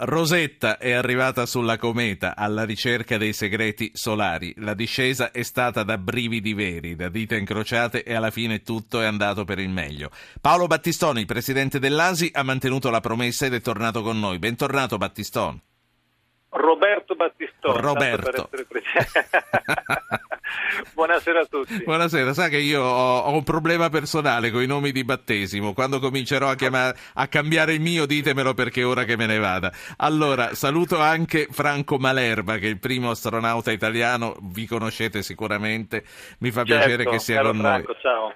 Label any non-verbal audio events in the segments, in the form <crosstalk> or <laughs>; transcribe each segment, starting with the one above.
Rosetta è arrivata sulla cometa alla ricerca dei segreti solari. La discesa è stata da brividi veri, da dita incrociate e alla fine tutto è andato per il meglio. Paolo Battistoni, presidente dell'ASI, ha mantenuto la promessa ed è tornato con noi. Bentornato Battistoni. Roberto Battistoni. Roberto. <laughs> Buonasera a tutti. Buonasera, sa che io ho, ho, un problema personale con i nomi di battesimo. Quando comincerò a, chiamare, a, cambiare il mio, ditemelo perché è ora che me ne vada. Allora, saluto anche Franco Malerba, che è il primo astronauta italiano, vi conoscete sicuramente. Mi fa certo, piacere che sia con Franco, noi. Ciao.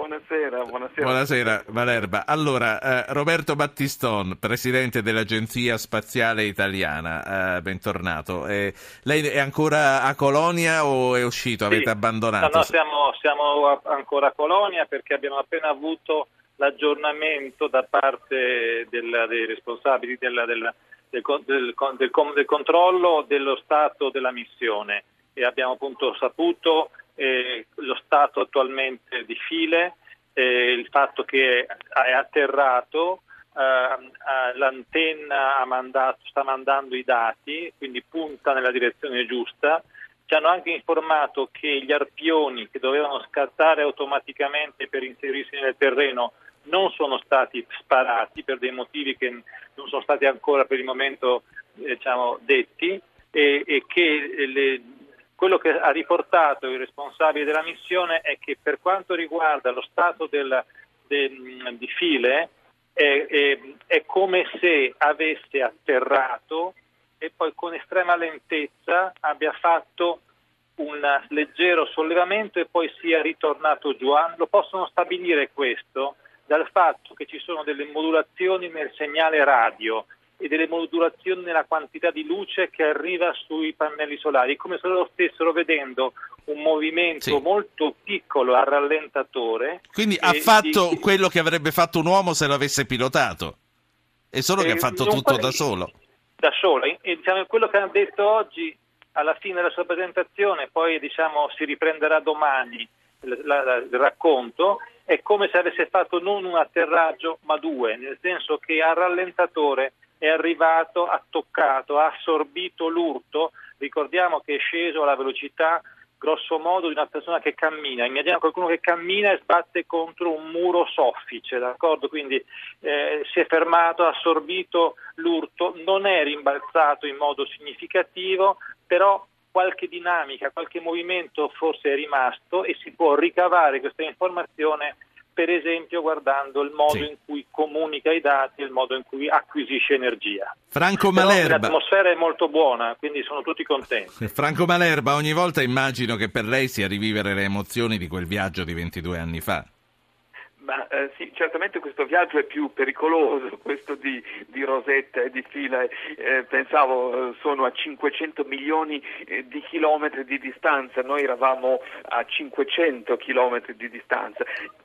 Buonasera, buonasera. Buonasera Valerba. Allora, eh, Roberto Battiston, presidente dell'Agenzia Spaziale Italiana, eh, bentornato. Eh, lei è ancora a Colonia o è uscito? Sì. Avete abbandonato? No, no siamo, siamo, ancora a Colonia perché abbiamo appena avuto l'aggiornamento da parte della, dei responsabili della, della, del, del, del, del controllo dello stato della missione e abbiamo appunto saputo eh, lo stato attualmente di file, eh, il fatto che è atterrato, eh, l'antenna mandato, sta mandando i dati, quindi punta nella direzione giusta. Ci hanno anche informato che gli arpioni che dovevano scattare automaticamente per inserirsi nel terreno non sono stati sparati per dei motivi che non sono stati ancora per il momento diciamo, detti e, e che le, quello che ha riportato il responsabile della missione è che per quanto riguarda lo stato del, del, di file è, è, è come se avesse atterrato e poi con estrema lentezza abbia fatto un leggero sollevamento e poi sia ritornato giù. Ah, lo possono stabilire questo dal fatto che ci sono delle modulazioni nel segnale radio e delle modulazioni nella quantità di luce che arriva sui pannelli solari, come se loro stessero vedendo un movimento Sì. molto piccolo al rallentatore. Quindi ha fatto di- <laughs> quello che avrebbe fatto un uomo se lo avesse pilotato. È solo che Eh, ha fatto non tutto da solo. Da solo. E, diciamo, quello che ha detto oggi alla fine della sua presentazione, poi diciamo, si riprenderà domani il, la- la- il racconto, è come se avesse fatto non un atterraggio ma due, nel senso che al rallentatore è arrivato, ha toccato, ha assorbito l'urto, ricordiamo che è sceso alla velocità grosso modo di una persona che cammina, immaginiamo qualcuno che cammina e sbatte contro un muro soffice, d'accordo? Quindi eh, si è fermato, ha assorbito l'urto, non è rimbalzato in modo significativo, però qualche dinamica, qualche movimento forse è rimasto e si può ricavare questa informazione per esempio guardando il modo Sì. in cui comunica i dati e il modo in cui acquisisce energia. Franco Però Malerba. l'atmosfera è molto buona, quindi sono tutti contenti. <laughs> Franco Malerba, ogni volta immagino che per lei sia rivivere le emozioni di quel viaggio di 22 anni fa. Ma eh, sì, certamente questo viaggio è più pericoloso, <laughs> questo di, di Rosetta e di Fila. Eh, pensavo eh, sono a 500 milioni eh, di chilometri di distanza, noi eravamo a 500 chilometri di distanza.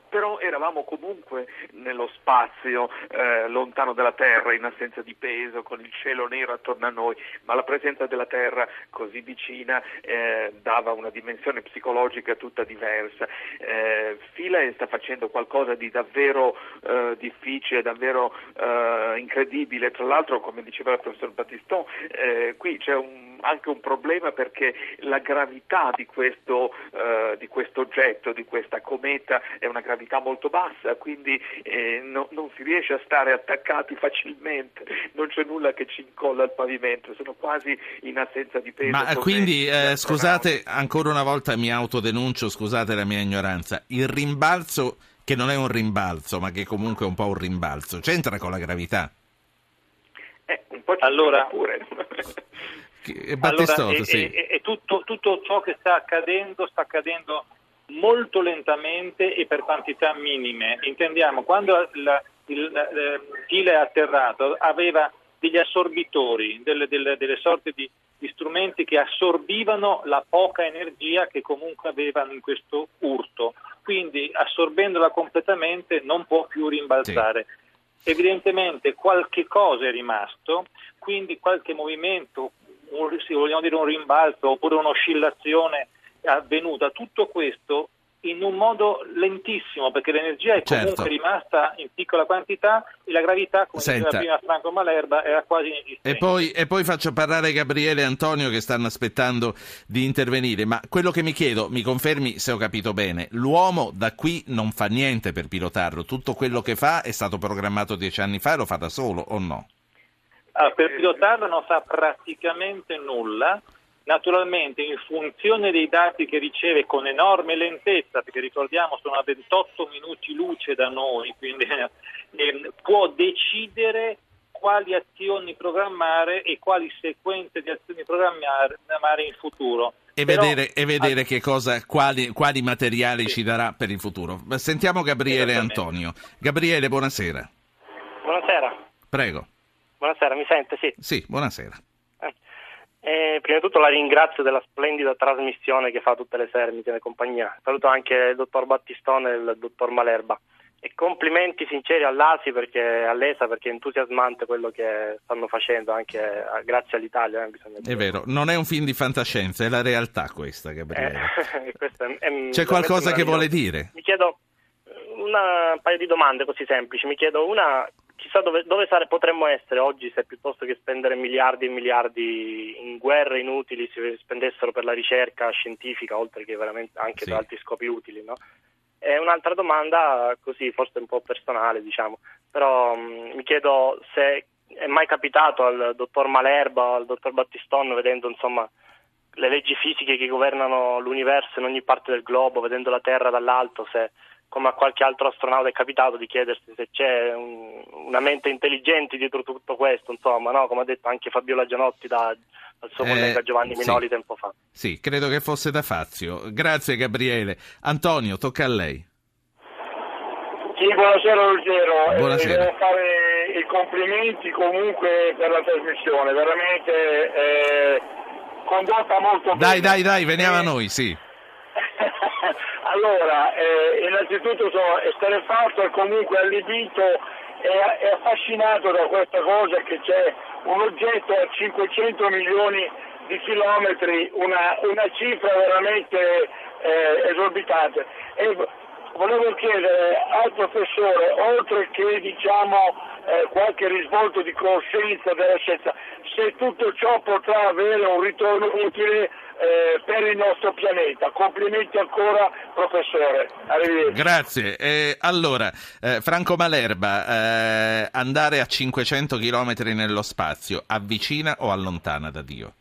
Però eravamo comunque nello spazio, eh, lontano dalla Terra, in assenza di peso, con il cielo nero attorno a noi, ma la presenza della Terra così vicina eh, dava una dimensione psicologica tutta diversa. Eh, Philae sta facendo qualcosa di davvero eh, difficile, davvero eh, incredibile. Tra l'altro, come diceva il professor Battiston, eh, qui c'è un- anche un problema perché la gravità di questo, eh, di questo oggetto, di questa cometa, è una gravità molto bassa, quindi eh, no- non si riesce a stare attaccati facilmente, non c'è nulla che ci incolla al pavimento, sono quasi in assenza di peso. Ma quindi, eh, scusate, ancora una volta mi autodenuncio, scusate la mia ignoranza. Il rimbalzo, che non è un rimbalzo, ma che comunque è un po' un rimbalzo, c'entra con la gravità? Eh, un po' ci Allora- pure. <laughs> Che- Battistotto, Allora, sì. e- e tutto, tutto ciò che sta accadendo sta accadendo molto lentamente e per quantità minime. Intendiamo, quando la- il eh, file è atterrato aveva degli assorbitori, delle, delle- delle sorte di, di strumenti che assorbivano la poca energia che comunque avevano in questo urto. Quindi assorbendola completamente non può più rimbalzare. Evidentemente qualche cosa è rimasto, quindi qualche movimento, un- se vogliamo dire un rimbalzo oppure un'oscillazione avvenuta. Tutto questo in un modo lentissimo perché l'energia è comunque certo. rimasta in piccola quantità e la gravità, come Senta. diceva prima Franco Malerba, era quasi inesistente. E poi, e poi faccio parlare Gabriele e Antonio che stanno aspettando di intervenire, ma quello che mi chiedo, mi confermi se ho capito bene, l'uomo da qui non fa niente per pilotarlo, tutto quello che fa è stato programmato dieci anni fa e lo fa da solo o no? Allora, per pilotarlo non fa praticamente nulla, naturalmente in funzione dei dati che riceve con enorme lentezza, perché ricordiamo sono a 28 minuti luce da noi, quindi <laughs> eh, può decidere quali azioni programmare e quali sequenze di azioni programmare in futuro. E Però, vedere, e vedere che cosa, quali, quali materiali sì. ci darà per il futuro. Sentiamo Gabriele Antonio. Gabriele, buonasera. Buonasera. Prego. Buonasera, mi sente? Sì. Sì, buonasera. Eh, prima di tutto la ringrazio della splendida trasmissione che fa tutte le sere, mi tiene compagnia. Saluto anche il dottor Battistone e il dottor Malerba. E complimenti sinceri all'ASI perché, all'ESA perché è entusiasmante quello che stanno facendo anche eh, grazie all'Italia. Eh, è vero, non è un film di fantascienza, è la realtà questa, Gabriele. Eh, <laughs> questa è, è C'è qualcosa che vuole dire? Mi chiedo una, un paio di domande così semplici. Mi chiedo una, chissà dove, dove sare, potremmo essere oggi se piuttosto che spendere miliardi e miliardi in guerre inutili si spendessero per la ricerca scientifica oltre che veramente anche sì. per altri scopi utili. No? E un'altra domanda, così forse un po' personale, diciamo, però mh, mi chiedo se è mai capitato al dottor Malerba, al dottor Battiston, vedendo insomma le leggi fisiche che governano l'universo in ogni parte del globo, vedendo la Terra dall'alto, se come a qualche altro astronauta è capitato di chiedersi se c'è un, una mente intelligente dietro tutto questo, insomma, no? come ha detto anche Fabiola Gianotti da, dal suo eh, collega Giovanni Minoli sì. tempo fa. Sì, credo che fosse da Fazio. Grazie Gabriele. Antonio, tocca a lei. Sì, buonasera Ruggero. Eh, buonasera. devo fare i complimenti comunque per la trasmissione, veramente eh, condotta molto bene. Dai, dai, dai, veniamo a noi, sì. <laughs> Allora, eh, innanzitutto sono esterefatto e comunque allibito e, affascinato da questa cosa che c'è un oggetto a 500 milioni di chilometri, una, una cifra veramente eh, esorbitante. E volevo chiedere al professore, oltre che diciamo, eh, qualche risvolto di conoscenza della scienza, se tutto ciò potrà avere un ritorno utile eh, per il nostro pianeta. Complimenti ancora professore. Arrivederci. Grazie. Eh, allora, eh, Franco Malerba, eh, andare a 500 km nello spazio, avvicina o allontana da Dio?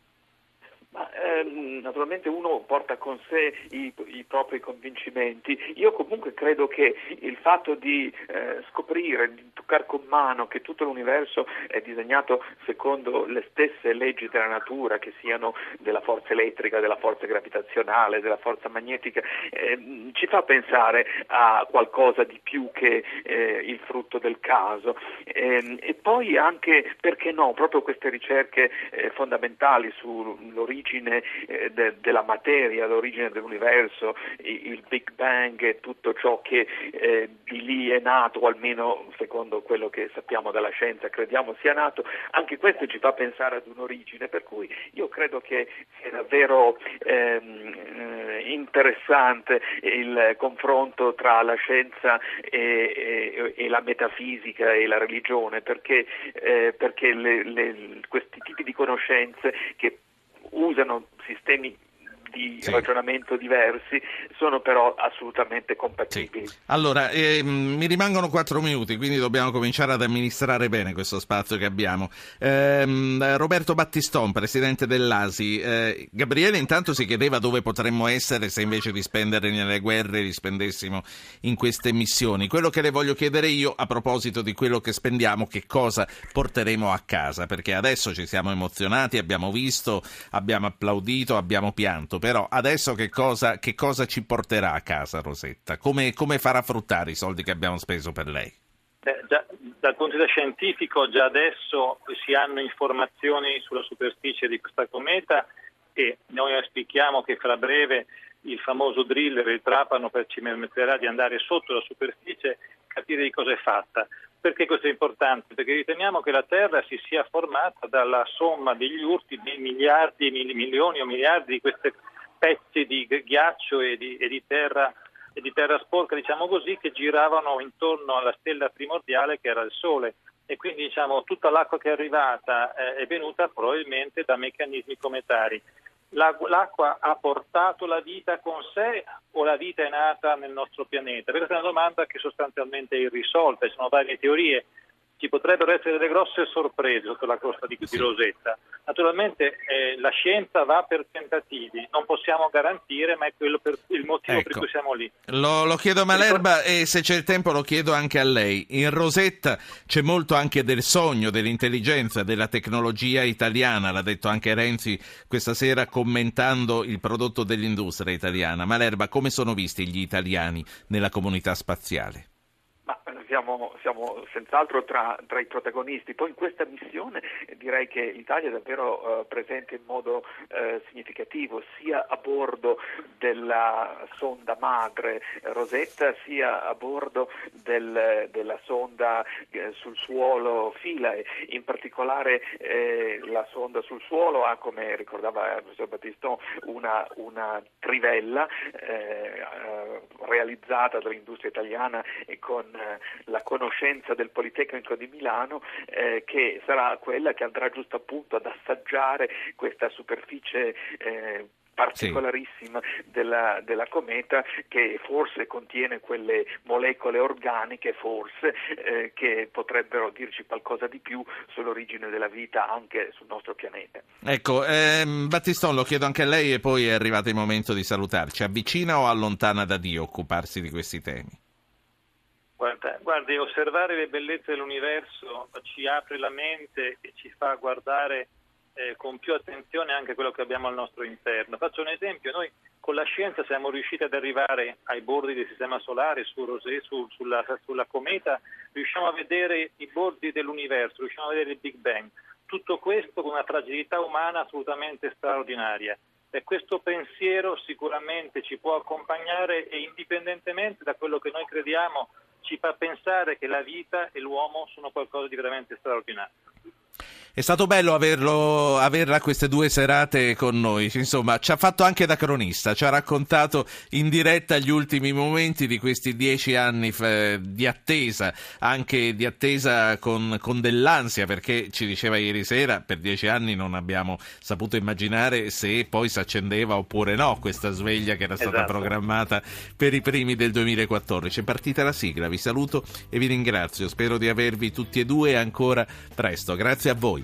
Naturalmente uno porta con sé i, i, propri convincimenti. Io comunque credo che il fatto di eh, scoprire, di toccare con mano che tutto l'universo è disegnato secondo le stesse leggi della natura, che siano della forza elettrica, della forza gravitazionale, della forza magnetica, eh, ci fa pensare a qualcosa di più che eh, il frutto del caso. Ehm, e poi anche, perché no, proprio queste ricerche eh, fondamentali sull'origine eh, de, della materia, l'origine dell'universo, il Big Bang e tutto ciò che eh, di lì è nato, o almeno secondo quello che sappiamo dalla scienza crediamo sia nato, anche questo ci fa pensare ad un'origine, per cui io credo che sia davvero ehm, eh, interessante il confronto tra la scienza e, e, e la metafisica e la religione, perché, eh, perché le, le, questi tipi di conoscenze che usano sistemi di sì. ragionamento diversi, sono però assolutamente compatibili. Sì. Allora, eh, mi rimangono quattro minuti, quindi dobbiamo cominciare ad amministrare bene questo spazio che abbiamo. Eh, Roberto Battiston, presidente dell'ASI. Eh, Gabriele intanto si chiedeva dove potremmo essere se invece di spendere nelle guerre li spendessimo in queste missioni. Quello che le voglio chiedere io a proposito di quello che spendiamo, che cosa porteremo a casa, perché adesso ci siamo emozionati, abbiamo visto, abbiamo applaudito, abbiamo pianto però adesso che cosa, che cosa ci porterà a casa Rosetta? Come, come, farà fruttare i soldi che abbiamo speso per lei? Eh, già, dal punto di vista scientifico già adesso si hanno informazioni sulla superficie di questa cometa e noi auspichiamo che fra breve il famoso driller, il trapano, ci permetterà di andare sotto la superficie e capire di cosa è fatta. Perché questo è importante? Perché riteniamo che la Terra si sia formata dalla somma degli urti di miliardi, milioni o miliardi di queste pezzi di ghiaccio e di, e di terra e di terra sporca, diciamo così, che giravano intorno alla stella primordiale che era il Sole e quindi diciamo, tutta l'acqua che è arrivata eh, è venuta probabilmente da meccanismi cometari. La, l'acqua ha portato la vita con sé o la vita è nata nel nostro pianeta? Questa è una domanda che sostanzialmente è irrisolta, ci sono varie teorie ci potrebbero essere delle grosse sorprese sotto la costa di, di Rosetta. Naturalmente eh, la scienza va per tentativi, non possiamo garantire, ma è quello per, il motivo ecco. per cui siamo lì. Lo, lo chiedo a Malerba e se c'è il tempo lo chiedo anche a lei. In Rosetta c'è molto anche del sogno, dell'intelligenza, della tecnologia italiana, l'ha detto anche Renzi questa sera commentando il prodotto dell'industria italiana. Malerba, come sono visti gli italiani nella comunità spaziale? Siamo, siamo senz'altro tra, tra, i protagonisti. Poi in questa missione eh, direi che l'Italia è davvero eh, presente in modo eh, significativo, sia a bordo della sonda madre Rosetta, sia a bordo del, della sonda eh, sul suolo Philae. In particolare eh, la sonda sul suolo ha, come ricordava il professor Battiston, una, una trivella eh, realizzata dall'industria italiana e con la conoscenza del Politecnico di Milano eh, che sarà quella che andrà giusto appunto ad assaggiare questa superficie eh, particolarissima sì. della, della, cometa che forse contiene quelle molecole organiche, forse, eh, che potrebbero dirci qualcosa di più sull'origine della vita anche sul nostro pianeta. Ecco, ehm, Battiston lo chiedo anche a lei e poi è arrivato il momento di salutarci. Avvicina o allontana da Dio occuparsi di questi temi? Guarda, guardi, osservare le bellezze dell'universo ci apre la mente e ci fa guardare eh, con più attenzione anche quello che abbiamo al nostro interno. Faccio un esempio, noi con la scienza siamo riusciti ad arrivare ai bordi del sistema solare, su Rosé, su, sulla, sulla cometa, riusciamo a vedere i bordi dell'universo, riusciamo a vedere il Big Bang. Tutto questo con una fragilità umana assolutamente straordinaria. E questo pensiero sicuramente ci può accompagnare e indipendentemente da quello che noi crediamo ci fa pensare che la vita e l'uomo sono qualcosa di veramente straordinario. È stato bello averlo, averla queste due serate con noi, insomma ci ha fatto anche da cronista, ci ha raccontato in diretta gli ultimi momenti di questi dieci anni di attesa, anche di attesa con, con dell'ansia perché ci diceva ieri sera per dieci anni non abbiamo saputo immaginare se poi si accendeva oppure no questa sveglia che era stata esatto. programmata per i primi del 2014. È partita la sigla, vi saluto e vi ringrazio, spero di avervi tutti e due ancora presto, grazie a voi.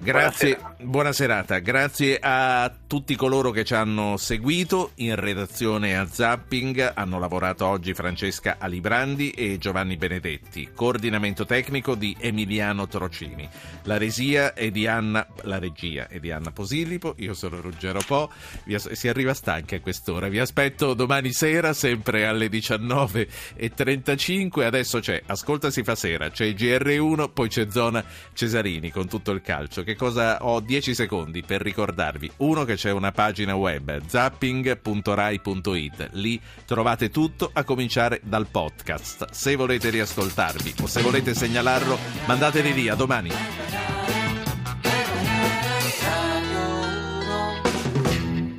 Grazie, buona, buona serata. Grazie a tutti coloro che ci hanno seguito in redazione a Zapping. Hanno lavorato oggi Francesca Alibrandi e Giovanni Benedetti. Coordinamento tecnico di Emiliano Trocini. La regia è di Anna, la regia è di Anna Posillipo. Io sono Ruggero Po. si arriva stanchi a quest'ora. Vi aspetto domani sera, sempre alle 19.35. Adesso c'è Ascolta si fa sera, c'è il GR1, poi c'è Zona Cesarini con tutto il calcio. Che cosa ho 10 secondi per ricordarvi? Uno che c'è una pagina web zapping.rai.it. Lì trovate tutto a cominciare dal podcast. Se volete riascoltarvi o se volete segnalarlo, mandateli lì a domani.